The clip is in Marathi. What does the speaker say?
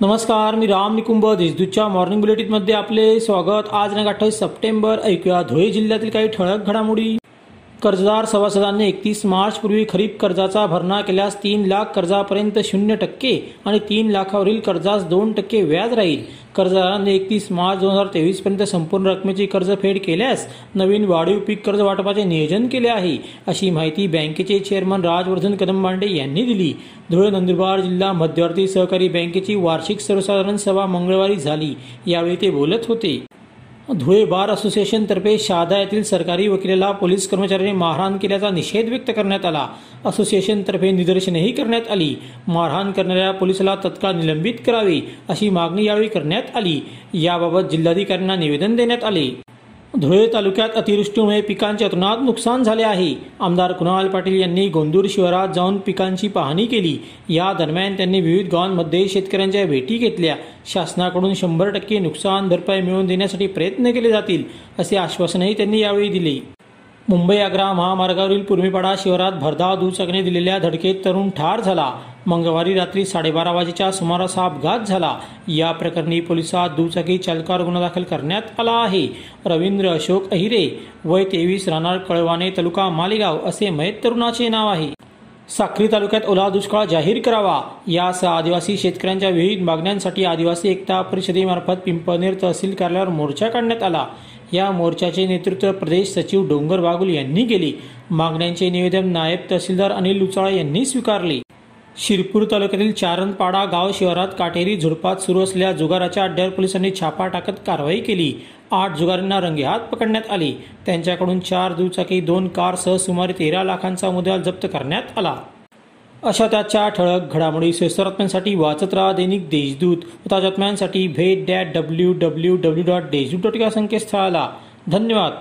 नमस्कार मी राम निकुंभ देशदूतच्या मॉर्निंग बुलेटिनमध्ये आपले स्वागत. आज दिनांक अठ्ठावीस सप्टेंबर ऐकूया धुळे जिल्ह्यातील काही ठळक घडामोडी. कर्जदार सभासदांनी एकतीस मार्चपूर्वी खरीप कर्जाचा भरणा केल्यास तीन लाख कर्जापर्यंत शून्य टक्के आणि तीन लाखावरील कर्जास दोन टक्के व्याज राहील. कर्जदाराने एकतीस मार्च दोन हजार तेवीसपर्यंत संपूर्ण रकमेची कर्जफेड केल्यास नवीन वाढीव पीक कर्ज वाटपाचे नियोजन केले आहे अशी माहिती बँकेचे चेअरमन राजवर्धन कदमबांडे यांनी दिली. धुळे नंदुरबार जिल्हा मध्यवर्ती सहकारी बँकेची वार्षिक सर्वसाधारण सभा मंगळवारी झाली. यावेळी ते बोलत होते. धुळे बार असोसिएशनतर्फे शहादा येथील सरकारी वकिलाला पोलीस कर्मचाऱ्यांनी मारहाण केल्याचा निषेध व्यक्त करण्यात आला. असोसिएशनतर्फे निदर्शनेही करण्यात आली. मारहाण करणाऱ्या पोलिसाला तत्काळ निलंबित करावे अशी मागणी यावेळी करण्यात आली. याबाबत जिल्हाधिकाऱ्यांना निवेदन देण्यात आले. धुळे तालुक्यात अतिवृष्टीमुळे पिकांचे अतोनात नुकसान झाले आहे. आमदार कुणाल पाटील यांनी गोंदूर शिवारात जाऊन पिकांची पाहणी केली. या दरम्यान त्यांनी विविध गावांमध्ये शेतकऱ्यांच्या भेटी घेतल्या. शासनाकडून शंभर टक्के नुकसान भरपाई मिळवून देण्यासाठी प्रयत्न केले जातील असे आश्वासनही त्यांनी यावेळी दिले. मुंबई आग्रा महामार्गावरील पूर्वीपाडा शिवारात भरधाव दुचाकीने दिलेल्या धडकेत तरुण ठार झाला. मंगळवारी रात्री साडेबारा वाजेच्या सुमारास हा अपघात झाला. या प्रकरणी पोलिसात दुचाकी चालकावर गुन्हा दाखल करण्यात आला आहे. रवींद्र अशोक अहिरे वय तेवीस राहणार कळवाने तालुका मालेगाव असे मयत तरुणाचे नाव आहे. साक्री तालुक्यात ओला दुष्काळ जाहीर करावा. यासह आदिवासी शेतकऱ्यांच्या विविध मागण्यांसाठी आदिवासी एकता परिषदेमार्फत पिंपनेर तहसील कार्यालयावर मोर्चा काढण्यात आला. या मोर्चाचे नेतृत्व प्रदेश सचिव डोंगर बागुल यांनी केले. मागण्यांचे निवेदन नायब तहसीलदार अनिल लुचाळा यांनी स्वीकारले. शिरपूर तालुक्यातील चारंदपाडा गाव शिवारात काटेरी झुडपात सुरू असलेल्या जुगाराच्या अड्ड्यावर पोलिसांनी छापा टाकत कारवाई केली. आठ जुगारांना रंगेहात पकडण्यात आले. त्यांच्याकडून चार दुचाकी दोन कारसह सुमारे तेरा लाखांचा मुद्दा जप्त करण्यात आला. अशा त्याच्या ठळक घडामोडी बातम्यांसाठी वाचत राहा दैनिक देशदूत. ताज्या बातम्यांसाठी भेट that W W W dot Deshdoot dot या संकेतस्थळाला. धन्यवाद.